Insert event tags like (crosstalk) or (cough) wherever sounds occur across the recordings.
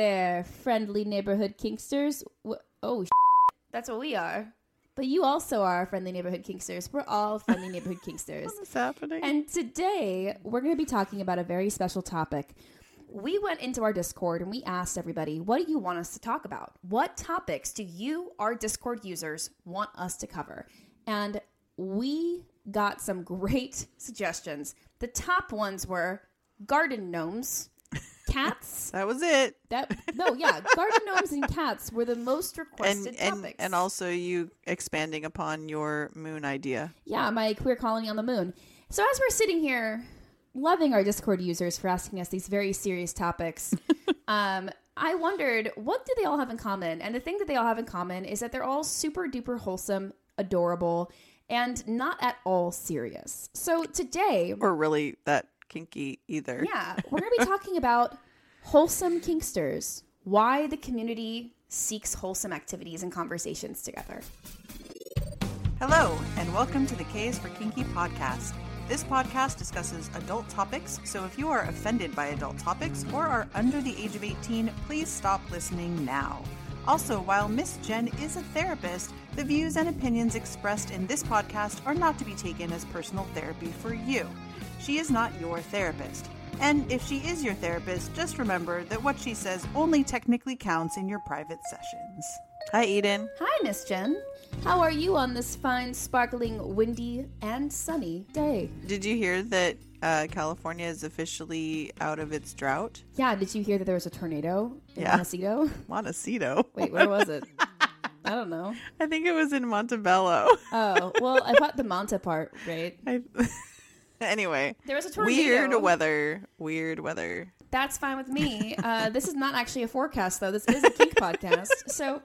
there, friendly neighborhood kinksters. W- oh, that's what we are. But you also are friendly neighborhood kinksters. We're all friendly (laughs) neighborhood kinksters. What's happening? And today we're going to be talking about a very special topic. We went into our Discord and we asked everybody, what do you want us to talk about? What topics do you, our Discord users, want us to cover? And we got some (laughs) great suggestions. The top ones were garden gnomes, cats. (laughs) that was it. That no, yeah, garden gnomes and cats were the most And requested and topics. and also you expanding upon your moon idea. Yeah, my queer colony on the moon. So as we're sitting here loving our Discord users for asking us these very serious topics, (laughs) um, I wondered what do they all have in common? And the thing that they all have in common is that they're all super duper wholesome, adorable, and not at all serious. So today, Or really that kinky either. yeah, we're going to be talking about wholesome kinksters, why the community seeks wholesome activities and conversations together. Hello, and welcome to the K's for Kinky podcast. This podcast discusses adult topics, so if you are offended by adult topics or are under the age of 18, please stop listening now. Also, while Miss Jenn is a therapist, the views and opinions expressed in this podcast are not to be taken as personal therapy for you. She is not your therapist. And if she is your therapist, just remember that what she says only technically counts in your private sessions. Hi, Eden. Hi, Miss Jenn. How are you on this fine, sparkling, windy, and sunny day? Did you hear that uh, California is officially out of its drought? Yeah, did you hear that there was a tornado in Yeah. Montecito? (laughs) Montecito. Wait, where was it? (laughs) I don't know. I think it was in Montebello. Oh, well, I thought the Monta part, right? I... (laughs) anyway, There was a tornado. weird weather. Weird weather. That's fine with me. Uh, this is not actually a forecast, though. This is a kink podcast. So,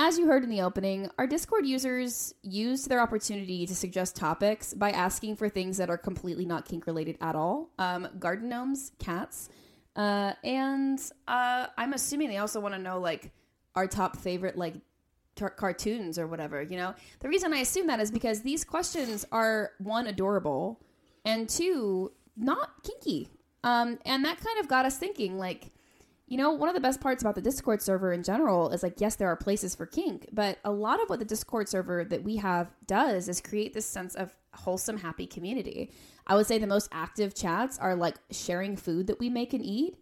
as you heard in the opening, our Discord users used their opportunity to suggest topics by asking for things that are completely not kink related at all. Um, garden gnomes, cats, uh, and uh, I'm assuming they also want to know like our top favorite like cartoons or whatever. You know, the reason I assume that is because these questions are one adorable, and two not kinky. Um, and that kind of got us thinking, like, you know, one of the best parts about the Discord server in general is like, yes, there are places for kink, but a lot of what the Discord server that we have does is create this sense of wholesome, happy community. I would say the most active chats are like sharing food that we make and eat,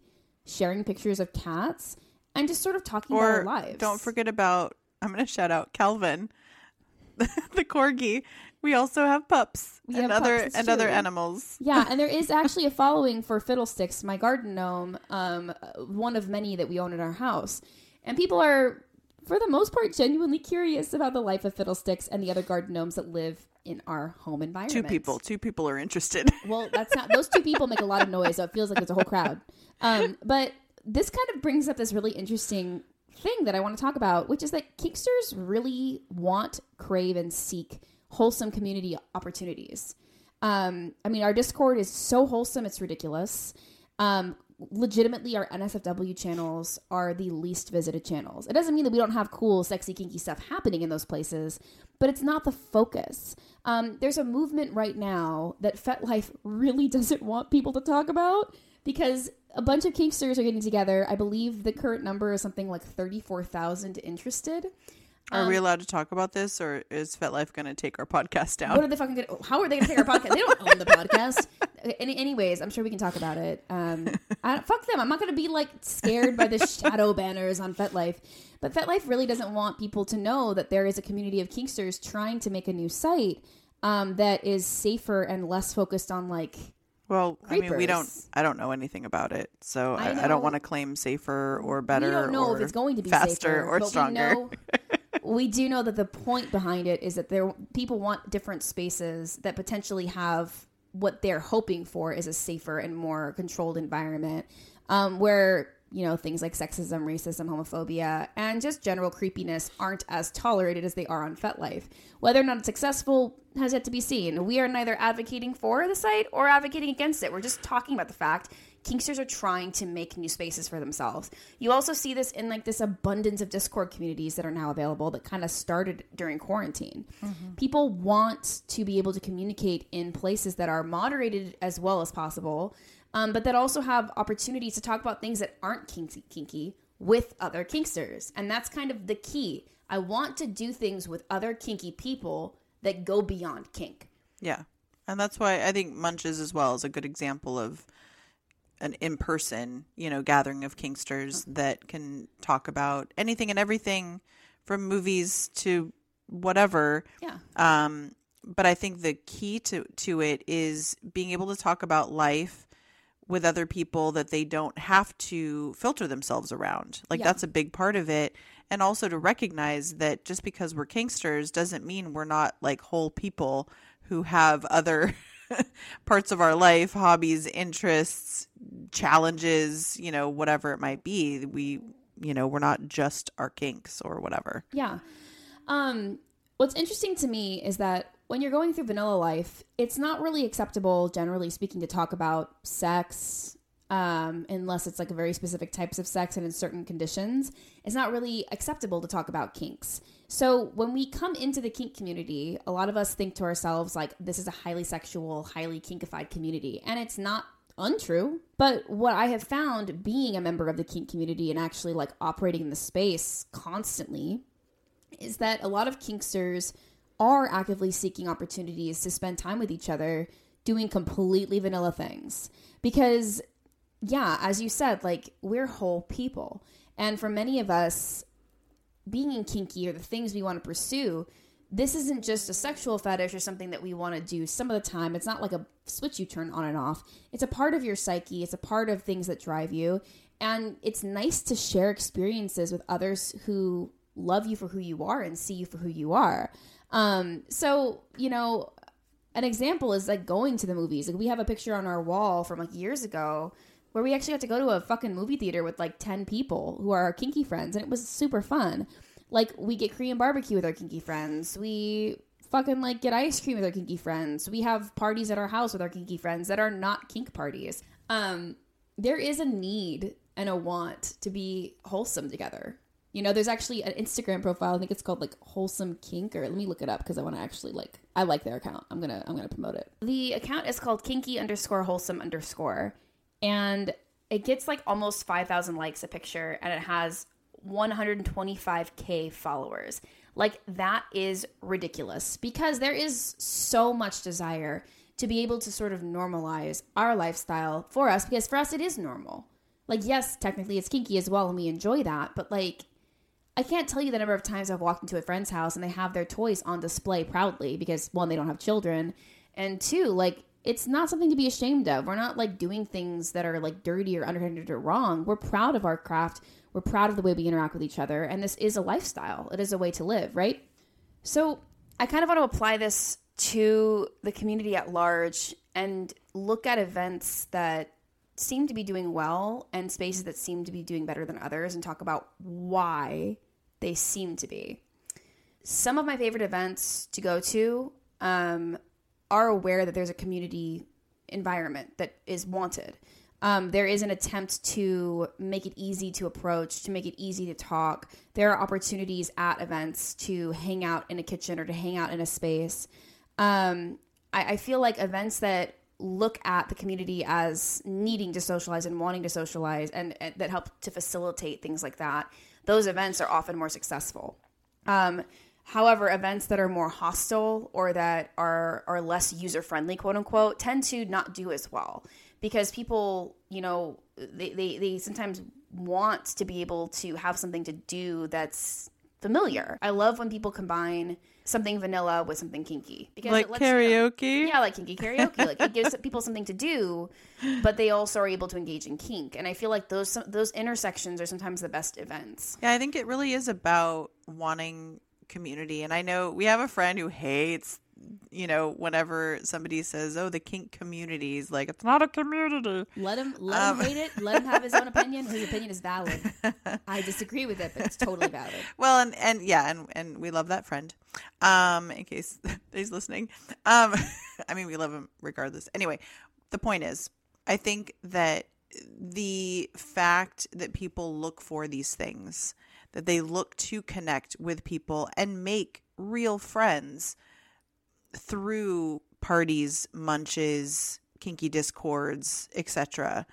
sharing pictures of cats, and just sort of talking about our lives. don't forget about, I'm going to shout out Calvin, (laughs) the corgi. We also have pups We and have other pups, and too. other animals. Yeah, (laughs) and there is actually a following for Fiddlesticks, my garden gnome, um, one of many that we own in our house. And people are, for the most part, genuinely curious about the life of Fiddlesticks and the other garden gnomes that live in our home environment. Two people. Two people are interested. (laughs) Well, that's not, those two people make a lot of noise, so it feels like there's a whole crowd. Um, but this kind of brings up this really interesting thing that I want to talk about, which is that Kinksters really want, crave, and seek wholesome community opportunities. Um, I mean, our Discord is so wholesome, it's ridiculous. Um, legitimately, our NSFW channels are the least visited channels. It doesn't mean that we don't have cool, sexy, kinky stuff happening in those places, but it's not the focus. Um, there's a movement right now that FetLife really (laughs) doesn't want people to talk about because a bunch of kinksters are getting together. I believe the current number is something like 34,000 interested. Are we allowed to talk about this, or is FetLife going to take our podcast down? What are they fucking gonna? How are they gonna take our podcast? they don't own the podcast. (laughs) Any, anyways, I'm sure we can talk about it. Um, I, fuck them. I'm not gonna be like scared by the (laughs) shadow banners on FetLife. But FetLife really doesn't want people to know that there is a community of Kinksters trying to make a new site um, that is safer and less focused on like. Well, I mean, we don't. I don't know anything about it, so I I, I, don't want to claim safer or better. we don't know or if it's going to be faster safer, or stronger. We, know, (laughs) we do know that the point behind it is that there people want different spaces that potentially have what they're hoping for is a safer and more controlled environment um, where you know things like sexism, racism, homophobia, and just general creepiness aren't as tolerated as they are on FetLife. Whether or not it's successful has yet to be seen. We are neither advocating for the site or advocating against it. We're just talking about the fact Kinksters are trying to make new spaces for themselves. You also see this in like this abundance of Discord communities that are now available that kind of started during quarantine. Mm-hmm. People want to be able to communicate in places that are moderated as well as possible, um, but that also have opportunities to talk about things that aren't kinky, kinky with other kinksters. And that's kind of the key. I want to do things with other kinky people that go beyond kink. Yeah. And that's why I think Munches as well is a good example of an in person, you know, gathering of kinksters that can talk about anything and everything from movies to whatever. Yeah. Um, but I think the key to to it is being able to talk about life with other people that they don't have to filter themselves around. Like Yeah. that's a big part of it. And also to recognize that just because we're kinksters doesn't mean we're not like whole people who have other (laughs) parts of our life, hobbies, interests, challenges, you know, whatever it might be. We, you know, we're not just our kinks or whatever. Yeah. Um, what's interesting to me is that when you're going through vanilla life, it's not really acceptable, generally speaking, to talk about sex, um, unless it's like very specific types of sex and in certain conditions. It's not really acceptable to talk about kinks. So when we come into the kink community, a lot of us think to ourselves like this is a highly sexual, highly kinkified community, and it's not untrue. But what I have found being a member of the kink community and actually like operating in the space constantly is that a lot of kinksters are actively seeking opportunities to spend time with each other doing completely vanilla things. Because yeah as you said like we're whole people. And for many of us being in kinky or the things we want to pursue this isn't just a sexual fetish or something that we want to do some of the time. It's not like a switch you turn on and off. It's a part of your psyche. It's a part of things that drive you. And it's nice to share experiences with others who love you for who you are and see you for who you are um so you know an example is like going to the movies. Like we have a picture on our wall from like years ago where we actually got to go to a fucking movie theater with like 10 people who are our kinky friends and it was super fun. Like we get korean barbecue with our kinky friends. We fucking like get ice cream with our kinky friends. We have parties at our house with our kinky friends that are not kink parties. Um there is a need and a want to be wholesome together you know there's actually an instagram profile i think it's called like wholesome kink or let me look it up because i want to actually like i like their account. I'm gonna i'm gonna promote it. The account is called kinky underscore wholesome underscore and it gets like almost 5000 likes a picture and it has 125k followers. Like that is ridiculous because there is so much desire to be able to sort of normalize our lifestyle for us because for us it is normal. Like yes technically it's kinky as well and we enjoy that but like I can't tell you the number of times I've walked into a friend's house and they have their toys on display proudly because one, they don't have children, and two, like it's not something to be ashamed of. We're not like doing things that are like dirty or underhanded or wrong. We're proud of our craft. We're proud of the way we interact with each other, and this is a lifestyle. It is a way to live, right? So I kind of want to apply this to the community at large and look at events that seem to be doing well and spaces that seem to be doing better than others and talk about why they seem to be. Some of my favorite events to go to um, are aware that there's a community environment that is wanted. Um, there is an attempt to make it easy to approach, to make it easy to talk. There are opportunities at events to hang out in a kitchen or to hang out in a space. Um, I, I feel like events that look at the community as needing to socialize and wanting to socialize and, and that help to facilitate things like that those events are often more successful. Um, however events that are more hostile or that are are less user friendly quote unquote tend to not do as well because people you know they, they, they sometimes want to be able to have something to do that's familiar i love when people combine something vanilla with something kinky because like it lets you know- karaoke. yeah, like kinky karaoke. like it gives people something to do, but they also are able to engage in kink. And I feel like those those intersections are sometimes the best events. Yeah, I think it really is about wanting community. And I know we have a friend who hates, you know, whenever somebody says, "Oh, the kink community," is like, "It's not a community." Let him let Um, him hate it. Let him have his own (laughs) opinion. His opinion is valid. I disagree with it, but it's totally valid. (laughs) Well, and and yeah, and and we love that friend. Um, in case (laughs) he's listening. Um, I mean, we love him regardless. Anyway, the point is, I think that the fact that people look for these things, that they look to connect with people and make real friends through parties, munches, kinky discords, etc.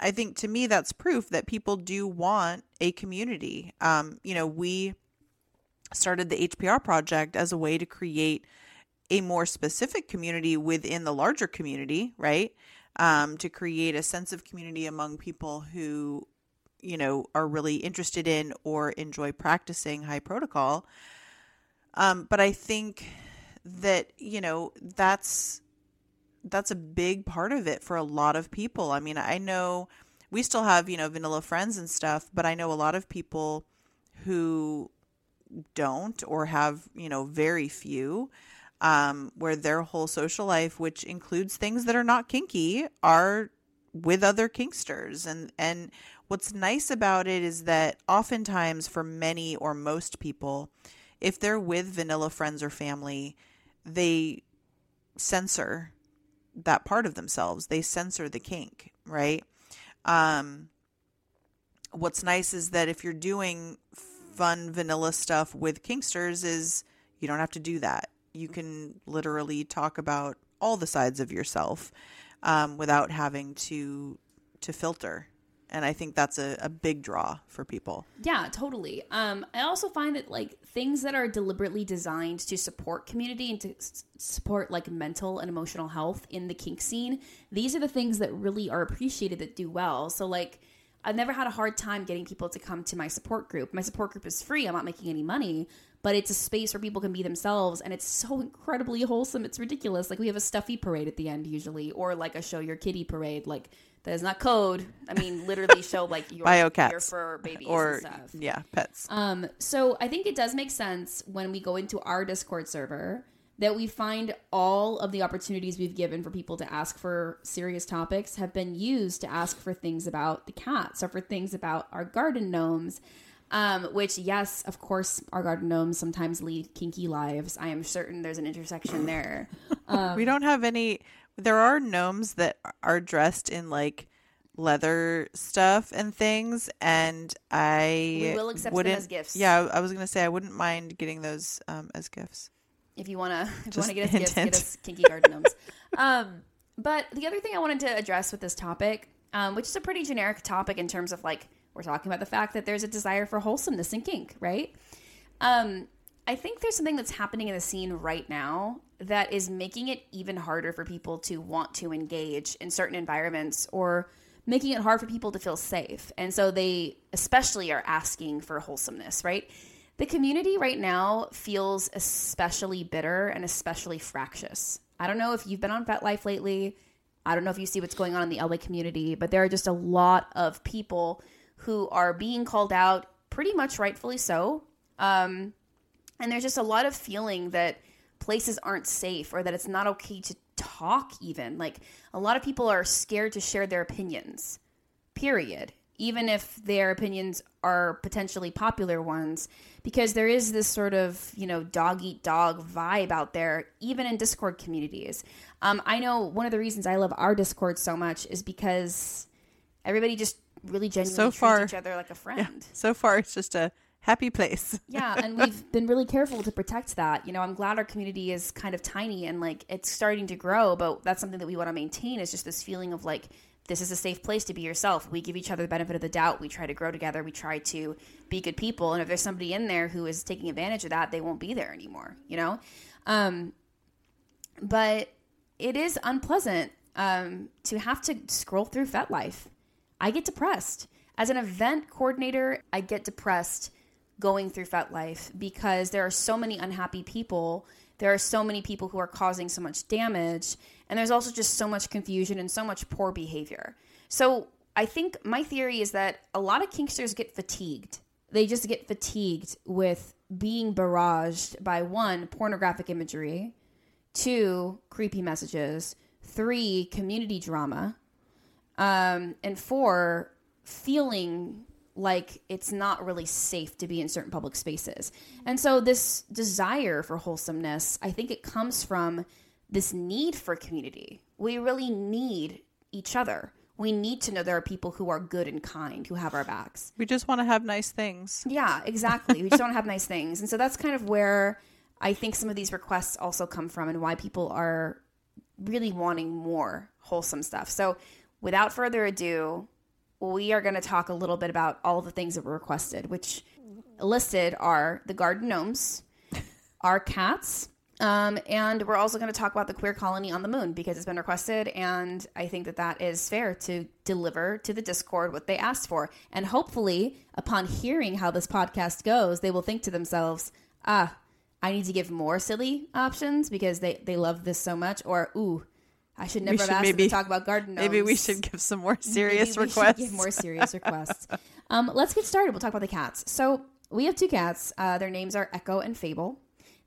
I think to me that's proof that people do want a community. Um, you know, we started the HPR project as a way to create a more specific community within the larger community, right? Um, to create a sense of community among people who, you know, are really interested in or enjoy practicing high protocol. Um, but I think that you know that's that's a big part of it for a lot of people. I mean, I know we still have, you know, vanilla friends and stuff, but I know a lot of people who don't or have, you know, very few um, where their whole social life, which includes things that are not kinky, are with other kinksters. And and what's nice about it is that oftentimes for many or most people, if they're with vanilla friends or family, they censor that part of themselves. They censor the kink, right? Um, what's nice is that if you're doing fun vanilla stuff with kinksters, is you don't have to do that. You can literally talk about all the sides of yourself um, without having to to filter and i think that's a, a big draw for people yeah totally um, i also find that like things that are deliberately designed to support community and to s- support like mental and emotional health in the kink scene these are the things that really are appreciated that do well so like I've never had a hard time getting people to come to my support group. My support group is free. I'm not making any money, but it's a space where people can be themselves and it's so incredibly (laughs) wholesome. It's ridiculous. Like we have a stuffy parade at the end usually or like a show your kitty parade. Like that is not code. I mean literally show like (laughs) your Biocats. your fur babies or and stuff. yeah pets Um, so I think it does make sense when we go into our Discord server that we find all of the opportunities we've given for people to ask for serious topics have been used to ask for things about the cats or for things about our garden gnomes. Um, which, yes, of course, our garden gnomes sometimes lead kinky lives. I am certain there's an intersection there. Um, (laughs) we don't have any there are gnomes that are dressed in like leather stuff and things and i We will accept them as gifts. yeah i was gonna say i wouldn't mind getting those um, as gifts if you want to if you want to get us (laughs) gifts, hint. get us kinky garden gnomes. um, but the other thing I wanted to address with this topic, um, which is a pretty generic topic in terms of like we're talking about the fact that there's a desire for wholesomeness and kink, right? Um, I think there's something that's happening in the scene right now that is making it even harder for people to want to engage in certain environments or making it hard for people to feel safe. And so they especially are asking for wholesomeness, right? The community right now feels especially bitter and especially fractious. I don't know if you've been on FetLife lately. I don't know if you see what's going on in the LA community, but there are just a lot of people who are being called out, pretty much rightfully so. Um, and there's just a lot of feeling that places aren't safe or that it's not okay to talk, even. Like, a lot of people are scared to share their opinions, period. Even if their opinions are potentially popular ones, because there is this sort of, you know, dog eat dog vibe out there, even in Discord communities. Um, I know one of the reasons I love our Discord so much is because everybody just really genuinely So treats far- each other like a friend. so far it's just a happy place (laughs) Yeah, and we've been really careful to protect that. You know, I'm glad our community is kind of tiny and like it's starting to grow, but that's something that we want to maintain is just this feeling of like this is a safe place to be yourself. We give each other the benefit of the doubt. We try to grow together. We try to be good people. And if there's somebody in there who is taking advantage of that, they won't be there anymore, you know? Um, but it is unpleasant um, to have to scroll through FetLife. I get depressed. As an event coordinator, I get depressed going through FetLife because there are so many unhappy people. There are so many people who are causing so much damage. And there's also just so much confusion and so much poor behavior. So I think my theory is that a lot of kinksters get fatigued. They just get fatigued with being barraged by one, pornographic imagery, two, creepy messages, three, community drama, um, and four, feeling like it's not really safe to be in certain public spaces. And so this desire for wholesomeness, I think it comes from this need for community. We really need each other. We need to know there are people who are good and kind, who have our backs. we just want to have nice things Yeah, exactly. we just want to have nice things. And so that's kind of where I think some of these requests also come from and why people are really wanting more wholesome stuff. So without further ado, we are going to talk a little bit about all the things that were requested, which listed are the garden gnomes, (laughs) our cats, um, and we're also going to talk about the queer colony on the moon because it's been requested, and I think that that is fair to deliver to the Discord what they asked for. And hopefully, upon hearing how this podcast goes, they will think to themselves, ah, I need to give more silly options because they, they love this so much, or ooh, I should never should have asked maybe- to talk about garden gnomes. Maybe we should give some more serious Maybe we should requests. give more serious requests. (laughs) um, let's get started. We'll talk about the cats. So we have two cats. Uh, their names are Echo and Fable.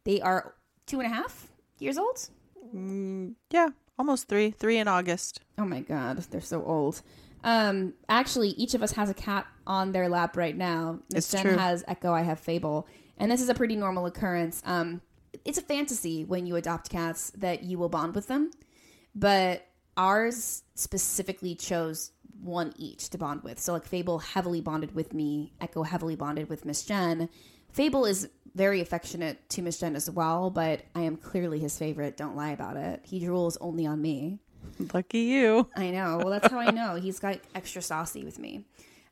They are two and a half years old. yeah, almost three. Three in August. Oh my god, they're so old. Um, actually, each of us has a cat on their lap right now. Miss It's Jenn true. has Echo. I have Fable, and this is a pretty normal occurrence. Um, it's a fantasy when you adopt cats that you will bond with them, but ours specifically chose one each to bond with. So like Fable heavily bonded with me, Echo heavily bonded with Miss Jenn. Fable is very affectionate to Miss Jenn as well, but I am clearly his favorite. Don't lie about it. He drools only on me. Lucky you. I know. Well, that's how I know. (laughs) He's got extra saucy with me.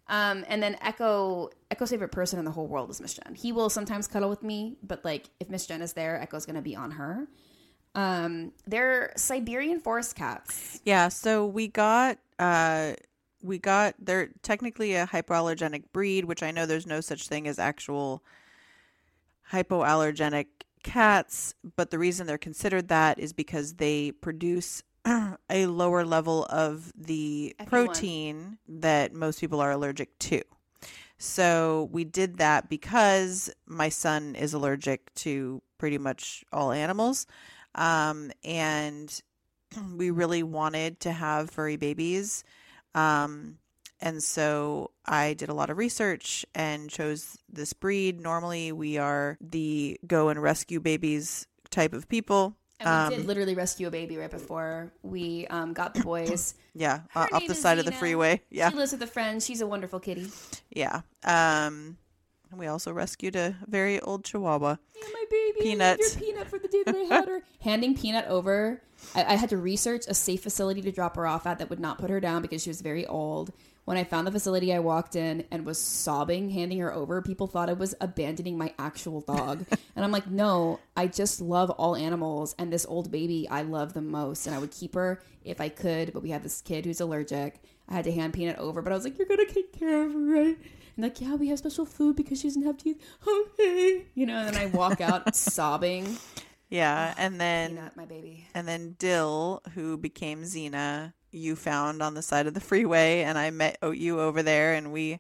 Um, and then Echo, Echo's favorite person in the whole world is Miss Jenn. He will sometimes cuddle with me, but like if Miss Jenn is there, Echo's gonna be on her. Um, they're Siberian forest cats. Yeah, so we got uh we got they're technically a hypoallergenic breed, which I know there's no such thing as actual hypoallergenic cats, but the reason they're considered that is because they produce (clears throat) a lower level of the FE1. protein that most people are allergic to. So we did that because my son is allergic to pretty much all animals. Um, and (clears throat) we really wanted to have furry babies. Um, and so I did a lot of research and chose this breed. Normally, we are the go and rescue babies type of people. And we did literally rescue a baby right before we um, got the (clears throat) boys. Yeah, Her uh, off the side of the freeway. (laughs) Yeah, She lives with a friend. She's a wonderful kitty. yeah. Um, we also rescued a very old Chihuahua. Yeah, my baby. Peanut. Your peanut for the day that I had her. (laughs) Handing Peanut over, I, I had to research a safe facility to drop her off at that would not put her down because she was very old. When I found the facility, I walked in and was sobbing, handing her over. People thought I was abandoning my actual dog. (laughs) and I'm like, no, I just love all animals. And this old baby, I love the most. And I would keep her if I could. But we have this kid who's allergic. I had to hand Peanut over, but I was like, you're going to take care of her, right? And like, yeah, we have special food because she doesn't have teeth. (laughs) Okay. You know, and then I walk out (laughs) sobbing. Yeah, and then Peanut, my baby. and then Dill, who became Xena, you found on the side of the freeway, and I met you over there, and we.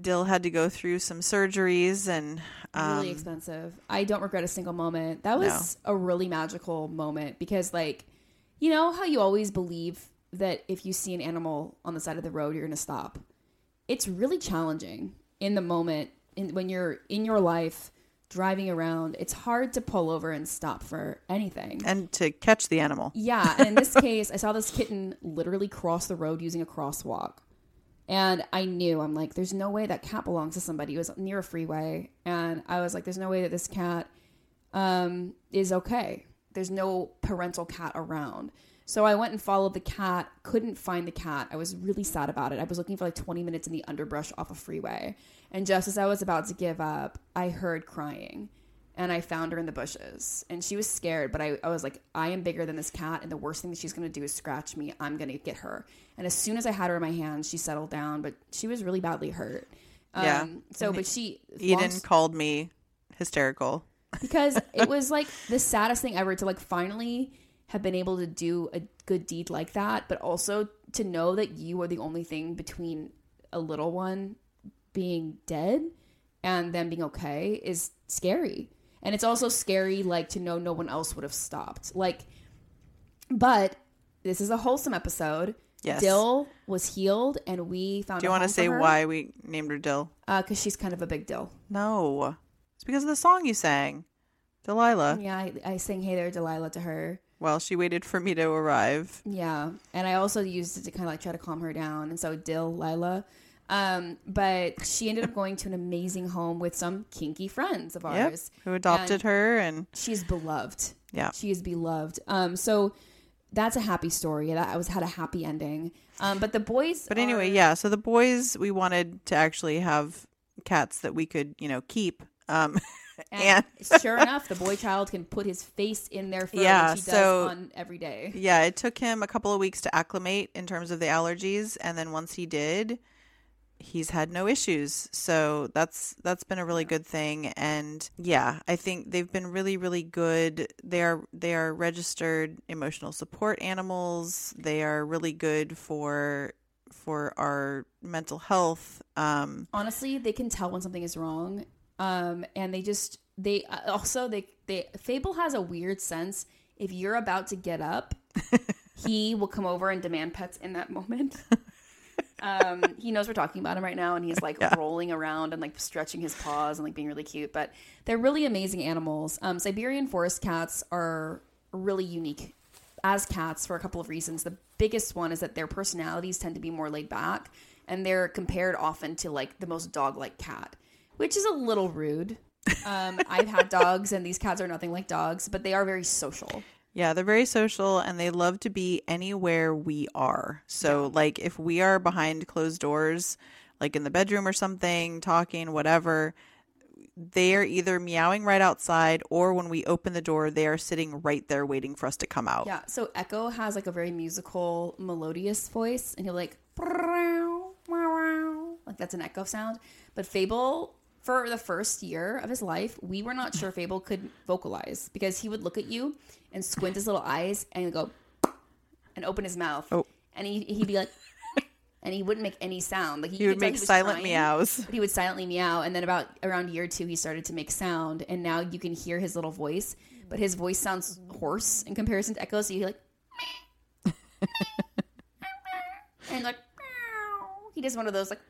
Dill had to go through some surgeries, and um, really expensive. I don't regret a single moment. That was a really magical moment because, like, you know how you always believe that if you see an animal on the side of the road, you're going to stop. It's really challenging in the moment in, when you're in your life driving around. It's hard to pull over and stop for anything. and to catch the animal. Yeah, and in this (laughs) case, I saw this kitten literally cross the road using a crosswalk. And I knew, I'm like, there's no way that cat belongs to somebody. It was near a freeway. And I was like, there's no way that this cat um, is okay. There's no parental cat around. So I went and followed the cat, couldn't find the cat. I was really sad about it. I was looking for like 20 minutes in the underbrush off a freeway. And just as I was about to give up, I heard crying and I found her in the bushes. And she was scared, but I, I was like, I am bigger than this cat, and the worst thing that she's gonna do is scratch me. I'm gonna get her. And as soon as I had her in my hands, she settled down, but she was really badly hurt. Um, Yeah. So, but she Eden long- called me hysterical. because it (laughs) was like the saddest thing ever to like finally have been able to do a good deed like that, but also to know that you are the only thing between a little one being dead and them being okay is scary. And it's also scary like to know no one else would have stopped. Like but this is a wholesome episode. Yes. Dill was healed and we found out. Do you want to say why we named her Dill? Uh, because she's kind of a big dill No, it's because of the song you sang, Delilah. yeah I, I sang hey there delilah to her Well, she waited for me to arrive. Yeah, and I also used it to kind of like try to calm her down, and so Dill Lila. Um, but she ended up going to an amazing home with some kinky friends of Yep. ours. Who adopted And her and She's beloved. Yeah. she is beloved. Um, so that's a happy story. That was had a happy ending. Um, but the boys. But anyway, are- yeah. So the boys, we wanted to actually have cats that we could, you know, keep. Um, (laughs) And, and sure enough, the boy child can put his face in their fur, Yeah, which he does so- on every day. yeah, it took him a couple of weeks to acclimate in terms of the allergies, and then once he did, he's had no issues. So that's that's been a really good thing. And yeah, I think they've been really really good. They are they are registered emotional support animals. They are really good for for our mental health. Um, honestly they can tell when something is wrong um and they just they uh, also they they fable has a weird sense. If you're about to get up (laughs) he will come over and demand pets in that moment. Um he knows we're talking about him right now and he's like (laughs) rolling around and like stretching his paws and like being really cute but they're really amazing animals. Um siberian forest cats are really unique as cats for a couple of reasons. The biggest one is that their personalities tend to be more laid back and they're compared often to like the most dog like cat, which is a little rude. Um, I've had dogs and these cats are nothing like dogs, but they are very social. Yeah, they're very social and they love to be anywhere we are. So, like, if we are behind closed doors, like in the bedroom or something, talking, whatever, they are either meowing right outside or when we open the door, they are sitting right there waiting for us to come out. Yeah, so Echo has like a very musical, melodious voice, and he'll like, (laughs) like that's an echo sound. But Fable, for the first year of his life, we were not sure Fable could vocalize because he would look at you and squint his little eyes and go and open his mouth, Oh. and he he'd be like, and he wouldn't make any sound. Like He would make silent meows. but he would silently meow and then about around year two he started to make sound and now you can hear his little voice but his voice sounds hoarse in comparison to echo so you like (laughs) and like he does one of those like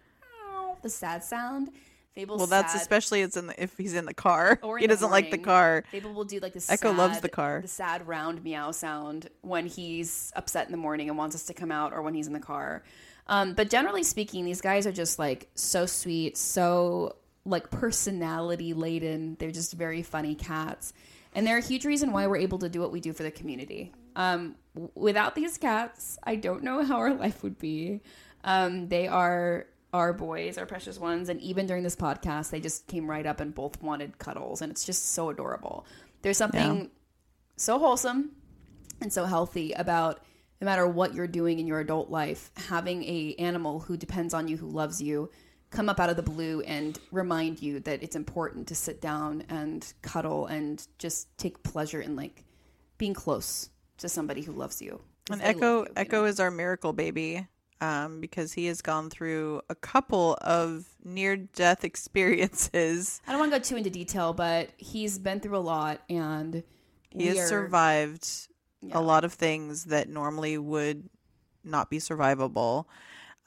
the sad sound fable Well, that's sad. especially it's in the, if he's in the car. Or he doesn't like the car. Fable will do like the Echo loves the car. the sad round meow sound when he's upset in the morning and wants us to come out, or when he's in the car. Um, but generally speaking, these guys are just like so sweet, so like personality laden. They're just very funny cats, and they're a huge reason why we're able to do what we do for the community. Um, without these cats, I don't know how our life would be. Um, they are our boys, our precious ones, and even during this podcast, they just came right up and both wanted cuddles, and it's just so adorable. There's something so wholesome and so healthy about no matter what you're doing in your adult life, having a animal who depends on you, who loves you, come up out of the blue and remind you that it's important to sit down and cuddle and just take pleasure in like being close to somebody who loves you. And Echo you, you Echo know? is our miracle baby um, because he has gone through a couple of near death (laughs) experiences. I don't want to go too into detail, but he's been through a lot and He has are- survived Yeah. a lot of things that normally would not be survivable.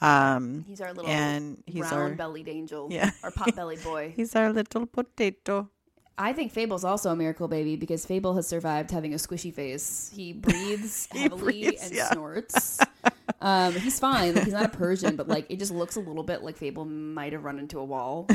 Um, He's our little and he's round our bellied angel, Yeah. our (laughs) pot bellied boy. he's our little potato. I think Fable's also a miracle baby because Fable has survived having a squishy face. He (laughs) breathes He heavily breathes, and yeah. snorts. Um, he's fine. Like, he's not a Persian, but like it just looks a little bit like Fable might have run into a wall,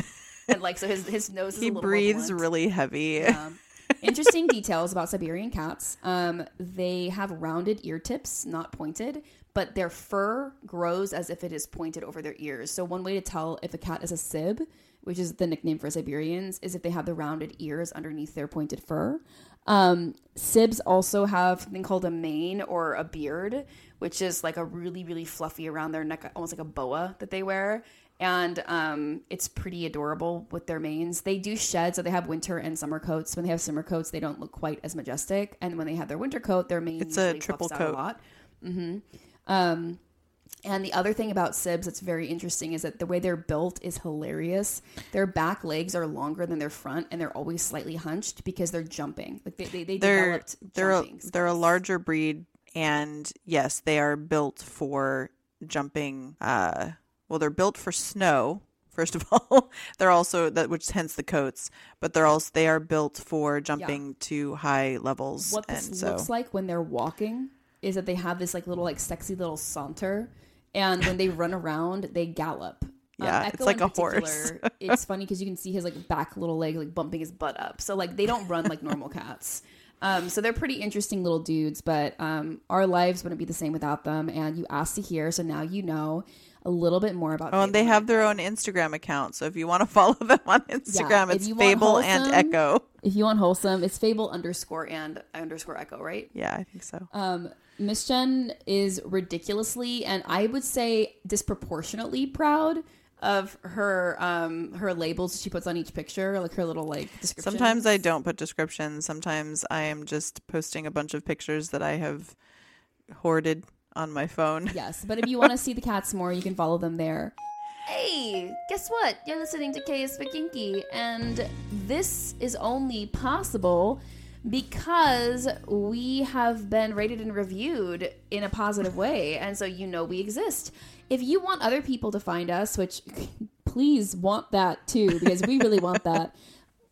and like so his his nose is He a little breathes really heavy. Um, interesting details about Siberian cats. Um, they have rounded ear tips, not pointed, but their fur grows as if it is pointed over their ears. So one way to tell if a cat is a Sib, which is the nickname for Siberians, is if they have the rounded ears underneath their pointed fur. Um, Sibs also have something called a mane or a beard, which is like a really, really fluffy around their neck, almost like a boa that they wear. And um, it's pretty adorable with their manes. They do shed, so they have winter and summer coats. When they have summer coats, they don't look quite as majestic. And when they have their winter coat, their mane It's a triple coat. a lot. hmm Um, and the other thing about sibs that's very interesting is that the way they're built is hilarious. Their back legs are longer than their front, and they're always slightly hunched because they're jumping. Like they they, they they're developed they're a, they're a larger breed and yes they are built for jumping uh well they're built for snow first of (laughs) all they're also that which hence the coats but they're also they are built for jumping to high levels What and this so looks like when they're walking is that they have this like little like sexy little saunter, and when they run around, they gallop. Um, Yeah, it's Echo like a horse. (laughs) it's funny because you can see his like back little leg like bumping his butt up. So like they don't run like normal cats. Um, so they're pretty interesting little dudes, but um, our lives wouldn't be the same without them. And you asked to hear, so now you know a little bit more about. Oh, and they Fable. have their own Instagram account. So if you want to (laughs) follow them on Instagram, if it's Fable and Echo. If you want wholesome, it's Fable underscore and underscore Echo, right? Yeah, I think so. Um, Miss Jenn is ridiculously and I would say disproportionately proud of her um her labels she puts on each picture, like her little like description. Sometimes I don't put descriptions. Sometimes I am just posting a bunch of pictures that I have hoarded on my phone. (laughs) Yes, but if you want to see the cats more, you can follow them there. Hey, guess what? You're listening to KS for Kinky, and this is only possible because we have been rated and reviewed in a positive way, and so you know we exist. If you want other people to find us, which (laughs) please want that too, because we really want (laughs) that.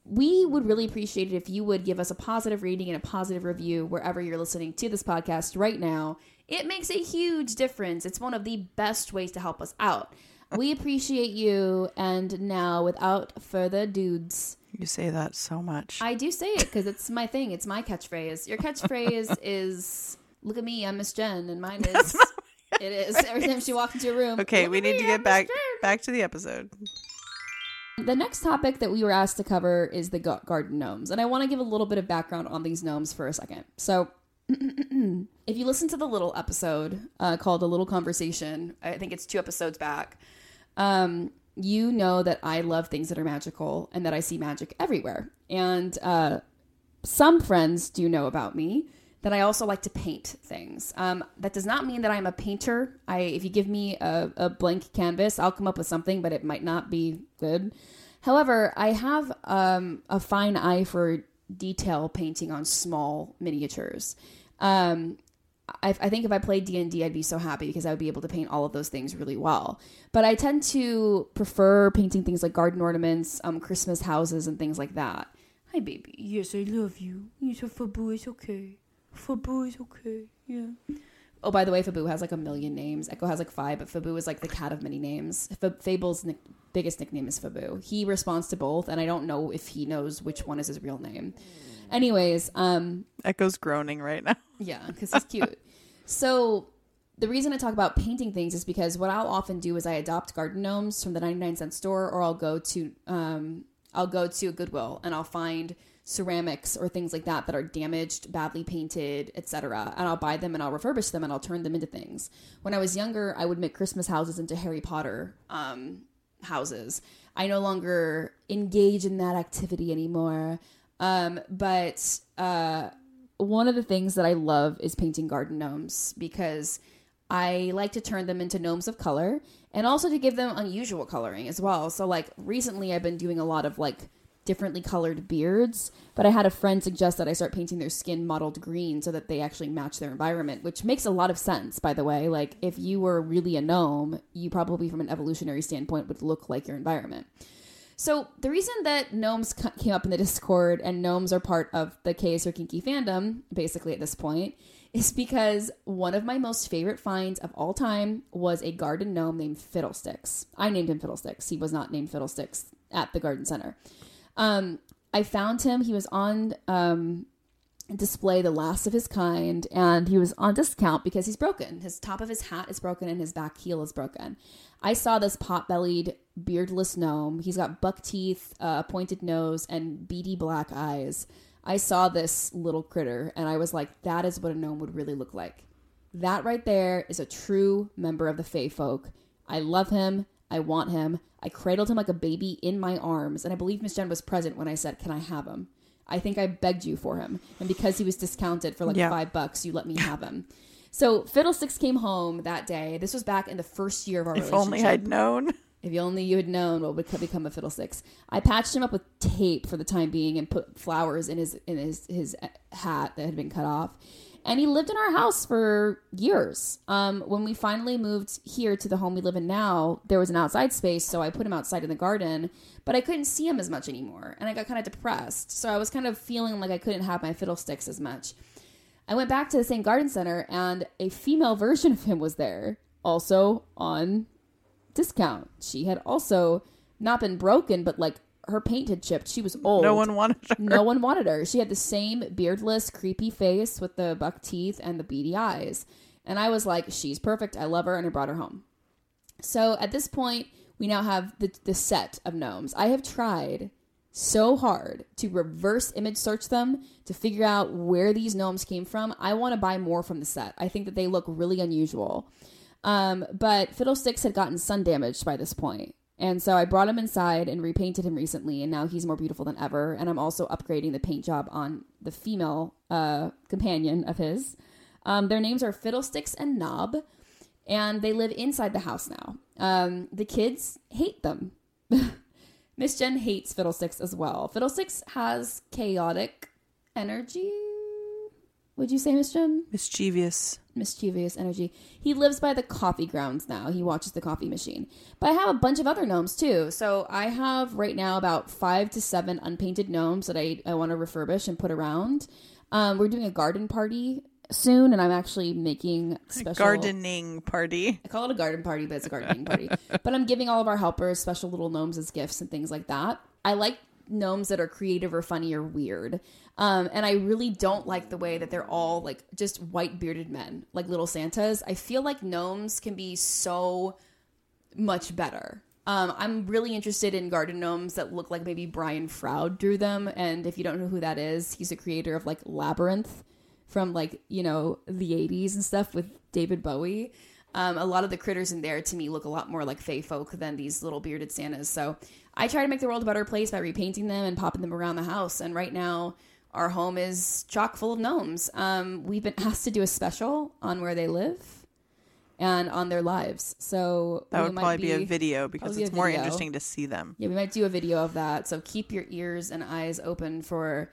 We would really appreciate it if you would give us a positive rating and a positive review wherever you're listening to this podcast right now. It makes a huge difference. It's one of the best ways to help us out. We appreciate you. And now, without further dudes, You say that so much. I do say it because it's my thing. It's my catchphrase. Your catchphrase (laughs) is "Look at me, I'm Miss Jenn," and mine is it is (laughs) every time she walks into a room. okay, we need me, to I'm get back back to the episode. The next topic that we were asked to cover is the ga- garden gnomes, and I want to give a little bit of background on these gnomes for a second. So, (clears throat) if you listen to the little episode uh, called "A Little Conversation," I think it's two episodes back. Um, you know that I love things that are magical and that I see magic everywhere. And uh, some friends do know about me that I also like to paint things. Um, that does not mean that I'm a painter. I, if you give me a, a blank canvas, I'll come up with something, but it might not be good. However, I have um, a fine eye for detail painting on small miniatures. Um, I, I think if I played D and I'd be so happy because I would be able to paint all of those things really well. But I tend to prefer painting things like garden ornaments, um, Christmas houses, and things like that. Hi, baby. Yes, I love you. Yes, Fabu is okay. Fabu is okay. Yeah. Oh, by the way, Fabu has like a million names. Echo has like five, but Fabu is like the cat of many names. F- Fable's nick- biggest nickname is Fabu. He responds to both, and I don't know if he knows which one is his real name. Anyways, um, Echo's groaning right now. (laughs) yeah, because he's cute. so the reason I talk about painting things is because what I'll often do is I adopt garden gnomes from the 99 cent store or I'll go to um I'll go to a Goodwill and I'll find ceramics or things like that that are damaged, badly painted, etc. And I'll buy them and I'll refurbish them and I'll turn them into things. When I was younger, I would make Christmas houses into Harry Potter um houses. I no longer engage in that activity anymore. Um, but uh, one of the things that I love is painting garden gnomes because I like to turn them into gnomes of color and also to give them unusual coloring as well. So, like, recently I've been doing a lot of like differently colored beards, but I had a friend suggest that I start painting their skin mottled green so that they actually match their environment, which makes a lot of sense, by the way. Like, if you were really a gnome, you probably, from an evolutionary standpoint, would look like your environment. So the reason that gnomes came up in the Discord and gnomes are part of the KS or Kinky fandom, basically at this point, is because one of my most favorite finds of all time was a garden gnome named Fiddlesticks. I named him Fiddlesticks. He was not named Fiddlesticks at the garden center. Um, I found him. He was on um, display, the last of his kind, and he was on discount because he's broken. His top of his hat is broken and his back heel is broken. I saw this pot-bellied, beardless gnome. He's got buck teeth, uh, a pointed nose, and beady black eyes. I saw this little critter, and I was like, "That is what a gnome would really look like." That right there is a true member of the Fey folk. I love him. I want him. I cradled him like a baby in my arms, and I believe Miss Jenn was present when I said, "Can I have him?" I think I begged you for him, and because he was discounted for like Yeah. five bucks, you let me have him. (laughs) So Fiddlesticks came home that day. This was back in the first year of our If relationship. only I'd known. If you only you had known what would become of Fiddlesticks. I patched him up with tape for the time being and put flowers in his in his his uh, hat that had been cut off. And he lived in our house for years. Um, when we finally moved here to the home we live in now, there was an outside space, so I put him outside in the garden. But I couldn't see him as much anymore, and I got kind of depressed. So I was kind of feeling like I couldn't have my Fiddlesticks as much. I went back to the same garden center, and a female (laughs) version of him was there, also on discount. She had also not been broken, but like her paint had chipped. She was old. No one wanted her. No one wanted her. She had the same beardless, creepy face with the buck teeth and the beady eyes. And I was like, she's perfect. I love her. And I brought her home. So at this point, we now have the, the set of gnomes. I have tried so hard to reverse image search them to figure out where these gnomes came from. I want to buy more from the set. I think that they look really unusual. Um, but Fiddlesticks had gotten sun damaged by this point. And so I brought him inside and repainted him recently, and now he's more beautiful than ever. And I'm also upgrading the paint job on the female uh, companion of his. Um, their names are Fiddlesticks and Knob, and they live inside the house now. Um, the kids hate them. (laughs) Miss Jenn hates Fiddlesticks as well. Fiddlesticks has chaotic energy. Would you say, Miss Jenn? Mischievous. Mischievous energy. He lives by the coffee grounds now. He watches the coffee machine. But I have a bunch of other gnomes too. So I have right now about five to seven unpainted gnomes that I, I want to refurbish and put around. Um, we're doing a garden party soon, and I'm actually making special Gardening party. I call it a garden party, but it's a gardening party. (laughs) But I'm giving all of our helpers special little gnomes as gifts and things like that. I like gnomes that are creative or funny or weird. Um, and I really don't like the way that they're all like just white bearded men, like little Santas. I feel like gnomes can be so much better. Um, I'm really interested in garden gnomes that look like maybe Brian Froud drew them. And if you don't know who that is, he's a creator of like Labyrinth from like, you know, the 80s and stuff with David Bowie. Um, a lot of the critters in there to me look a lot more like Fey folk than these little bearded Santas. So I try to make the world a better place by repainting them and popping them around the house. And right now, our home is chock full of gnomes. Um, we've been (laughs) asked to do a special on where they live and on their lives. So That would might probably be, a video because it's more video. interesting to see them. Yeah, we might do a video of that. So keep your ears and eyes open for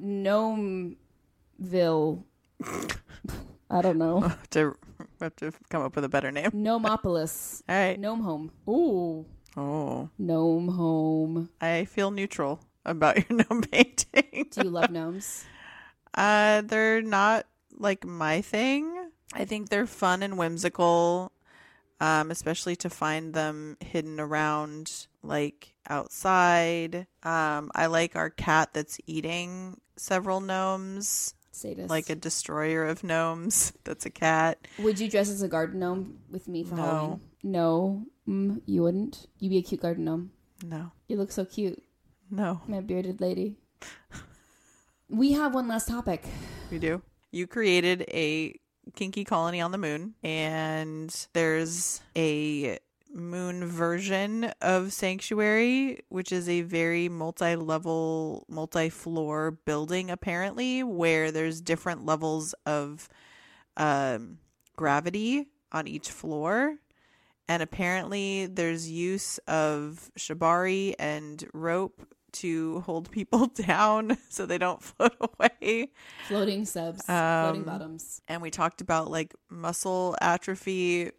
Gnomeville. (laughs) I don't know. (laughs) To we have to come up with a better name. Gnomopolis. All right. Gnome home. Ooh. Oh, Gnome home. I feel neutral about (laughs) your gnome painting. Do you love gnomes? (laughs) Uh, they're not like my thing. I think they're fun and whimsical, um, especially to find them hidden around like outside. Um, I like our cat that's eating several gnomes, Sadist. like a destroyer of gnomes. (laughs) That's a cat. Would you dress as a garden gnome with me for No. Halloween? No. Mm, you wouldn't. You'd be a cute garden gnome. No, You look so cute, no, my bearded lady. (laughs) we have one last topic. we do. You created a kinky colony on the moon, and there's a moon version of Sanctuary, which is a very multi level, multi floor building, apparently, where there's different levels of um, gravity on each floor. And apparently, there's use of shibari and rope to hold (laughs) people down so they don't float away. Floating subs, floating Um, bottoms, And we talked about like muscle atrophy.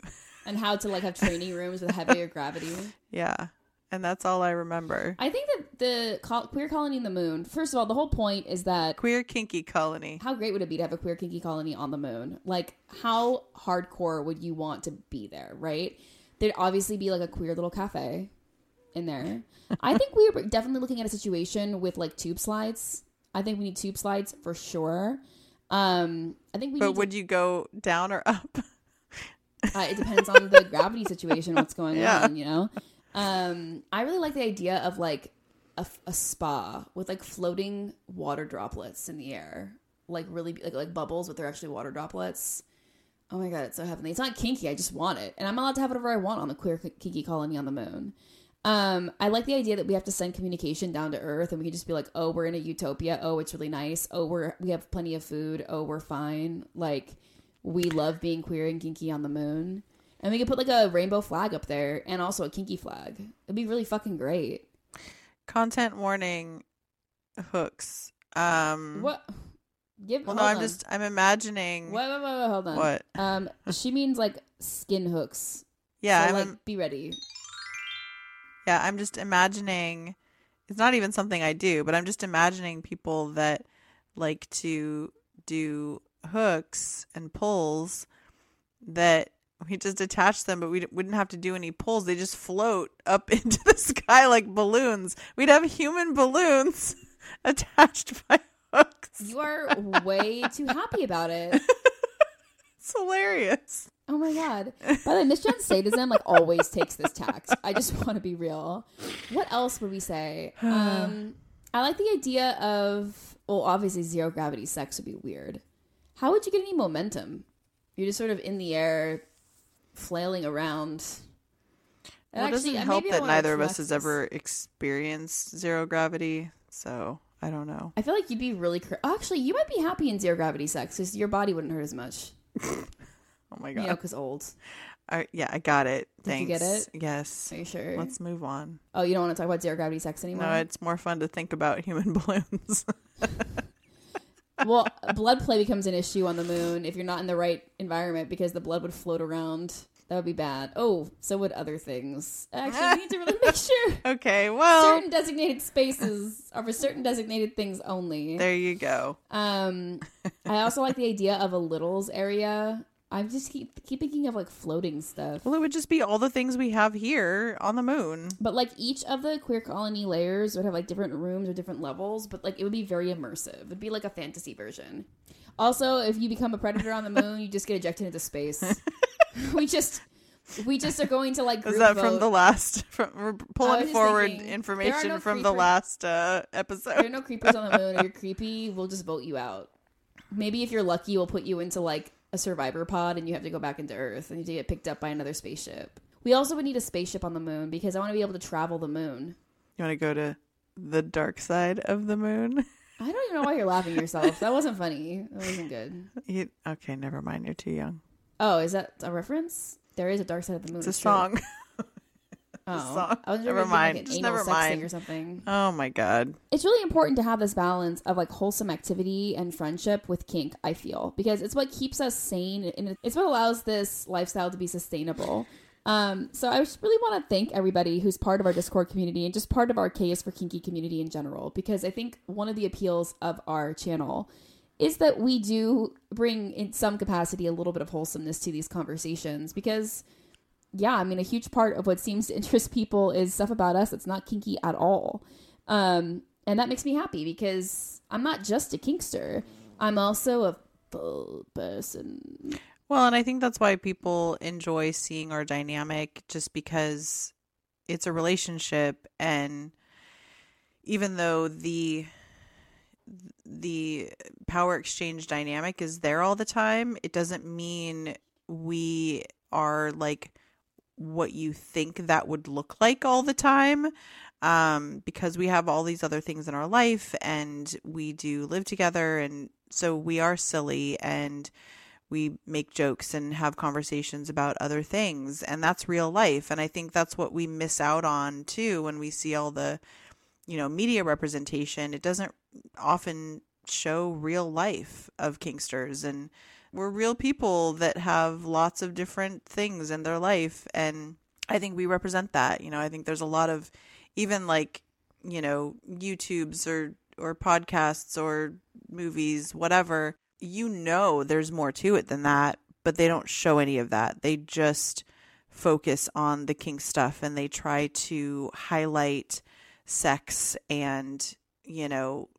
and how to like have training rooms with heavier gravity. (laughs) Yeah. And that's all I remember. I think that the col- queer colony in the moon. First of all, the whole point is that Queer kinky colony. how great would it be to have a queer kinky colony on the moon? Like, how hardcore would you want to be there, right? There'd obviously be like a queer little cafe in there. I think we are definitely looking at a situation with like tube slides. I think we need tube slides for sure. Um, I think we But would you go down or up? uh, it depends on the (laughs) gravity situation, what's going Yeah. on, you know? Um, I really like the idea of like a, a spa with like floating water droplets in the air, like really like, like bubbles, but they're actually water droplets. Oh my god, it's so heavenly. It's not kinky. I just want it, and I'm allowed to have whatever I want on the queer kinky colony on the moon. Um, I like the idea that we have to send communication down to Earth, and we can just be like, "Oh, we're in a utopia. Oh, it's really nice. Oh, we're we have plenty of food. Oh, we're fine. Like, we love being queer and kinky on the moon." And we could put like a rainbow flag up there and also a kinky flag. It'd be really fucking great. Content warning hooks. Um What? Give. Well no, I'm on. just I'm imagining Wait, wait, wait, wait, hold on. what? Um, (laughs) she means like skin hooks. Yeah, so, I'm like, im- be ready. yeah, I'm just imagining it's not even something I do, but I'm just imagining people that like to do hooks and pulls that we just attach them, but we wouldn't have to do any pulls. They just float up (laughs) into the sky like balloons. We'd have human balloons (laughs) attached by hooks. You are way too happy about it. (laughs) It's hilarious. Oh my god. By the way, Miss Jenn sadism like always takes this tact. I just (laughs) want to be real. What else would we say? (sighs) Um I like the idea of well, obviously zero gravity sex would be weird. How would you get any momentum? You're just sort of in the air, flailing around. Well, it doesn't uh, help that neither of us has ever experienced zero gravity, so I don't know. I feel like you'd be really. Cr- Actually, you might be happy in zero gravity sex because your body wouldn't hurt as much. (laughs) Oh my You god. know, because old. Yeah, I got it. Did Thanks. you get it? Yes. Are you sure? Let's move on. Oh, you don't want to talk about zero gravity sex anymore? No, it's more fun to think about human (laughs) balloons. (laughs) well, blood play becomes an issue on the moon if you're not in the right environment because the blood would float around. That would be bad. Oh, so would other things. Actually, we need to really (laughs) make sure okay, well, certain designated spaces are for certain designated things only. there you go. Um, (laughs) I also like the idea of a littles area. I just keep keep thinking of like floating stuff. Well, it would just be all the things we have here on the moon. But like each of the queer colony layers would have like different rooms or different levels, but like it would be very immersive. It'd be like a fantasy version. Also, if you become a predator on the moon, you just get ejected into space. (laughs) we just we just are going to like group Is that from the last? From, we're pulling forward thinking, information no from the last uh, If there are no creepers on the moon or you're creepy, we'll just vote you out. Maybe if you're lucky, we'll put you into like a survivor pod and you have to go back into Earth and you have to get picked up by another spaceship. We also would need a spaceship on the moon because I want to be able to travel the moon. You want to go to the dark side of the moon? I don't even know why you're laughing yourself. That wasn't funny. That wasn't good. You, okay, never mind. You're too young. Oh, is that a reference? There is a dark side of the moon. It's a song. (laughs) Oh, song. I was Never mind. Like Just never mind. or something. Oh my god. It's really important to have this balance of like wholesome activity and friendship with kink. I feel because it's what keeps us sane and it's what allows this lifestyle to be sustainable. Um, so I just really want to thank everybody who's part of our Discord community and just part of our K is for Kinky community in general, because I think one of the appeals of our channel is that we do bring in some capacity a little bit of wholesomeness to these conversations because yeah, I mean, a huge part of what seems to interest (laughs) people is stuff about us that's not kinky at all. Um, and that makes me happy because I'm not just a kinkster, I'm also a full person. Well, and I think that's why people enjoy seeing our dynamic just because it's a relationship and even though the the power exchange dynamic is there all the time, it doesn't mean we are like what you think that would look like all the time um because we have all these other things in our life and we do live together and so we are silly and we make jokes and have conversations about other things and that's real life. And i think that's what we miss out on too when we see all the you know media representation it doesn't often show real life of kinksters and we're real people that have lots of different things in their life and i think we represent that you know i think there's a lot of even like you know youtubes or or podcasts or movies whatever you know there's more to it than that but they don't show any of that. They just focus on the kink stuff and they try to highlight sex and you know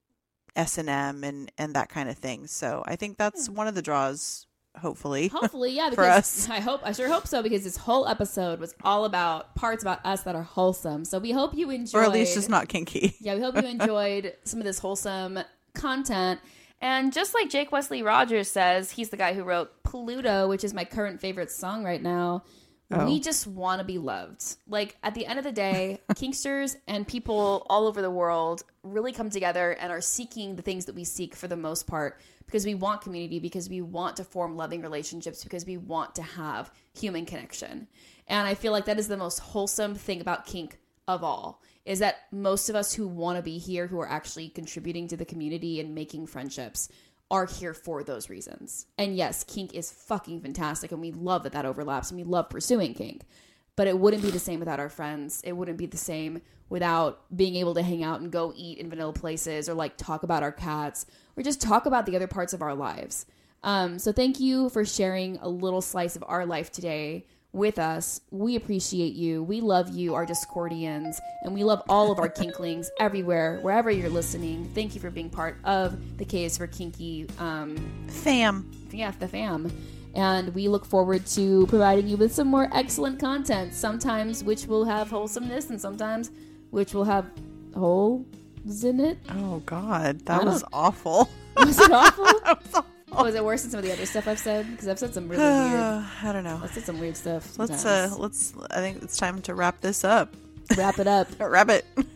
s&m and and that kind of thing so i think that's hmm. one of the draws hopefully (laughs) Hopefully, yeah, For us. I hope I sure hope so because this whole episode was all about parts about us that are wholesome. So we hope you enjoyed or at least just not kinky (laughs) Yeah, we hope you enjoyed some of this wholesome content. And just like Jake Wesley Rogers says, he's the guy who wrote Pluto, which is my current favorite song right now. Oh. We just want to be loved. Like at the end of the day, (laughs) Kinksters and people all over the world really come together and are seeking the things that we seek for the most part because we want community, because we want to form loving relationships, because we want to have human connection. And I feel like that is the most wholesome thing about kink of all is that most of us who want to be here who are actually contributing to the community and making friendships are here for those reasons. And yes, kink is fucking fantastic and we love that that overlaps and we love pursuing kink. But it wouldn't be the same without our friends. It wouldn't be the same without being able to hang out and go eat in vanilla places or like talk about our cats or just talk about the other parts of our lives. Um, so thank you for sharing a little slice of our life today with us. We appreciate you. We love you, our Discordians, and we love all of our kinklings (laughs) everywhere, wherever you're listening. Thank you for being part of the K's for Kinky, um, Fam. yeah, the fam. And we look forward to providing you with some more excellent content, sometimes which will have wholesomeness and sometimes which will have holes in it. Oh God, that was awful. Was it awful? (laughs) (laughs) Was it worse than some of the other stuff I've said? Because I've said some really weird. (sighs) I don't know. I've said some weird stuff. Let's sometimes. uh let's I think it's time to wrap this up. wrap it up. (laughs) Wrap it. (laughs)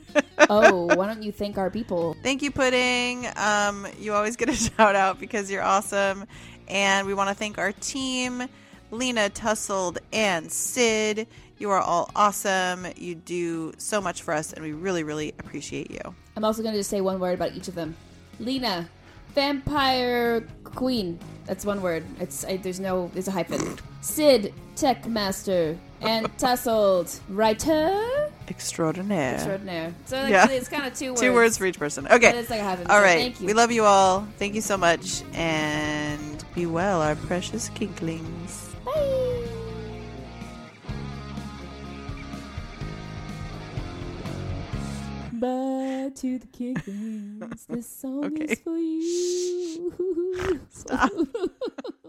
Oh, why don't you thank our people? Thank you, Pudding. Um, you always get a shout out because you're awesome. And we want to thank our team, Lena, Tussled, and Sid. You are all awesome. You do so much for us, and we really, really appreciate you. I'm also going to just say one word about each of them. Lena, vampire queen. That's one word. It's I, there's no there's a hyphen. Sid, tech master, and (laughs) Tussled, writer Extraordinaire. extraordinaire. So actually, Yeah. it's kind of (laughs) two words. Two words for each person. Okay. it's like a hyphen. All so right. Thank you. We love you all. Thank you so much. And be well, our precious kinklings. Bye. Bye to the Kinklings. This song Okay. is for you. (laughs) Stop. (laughs)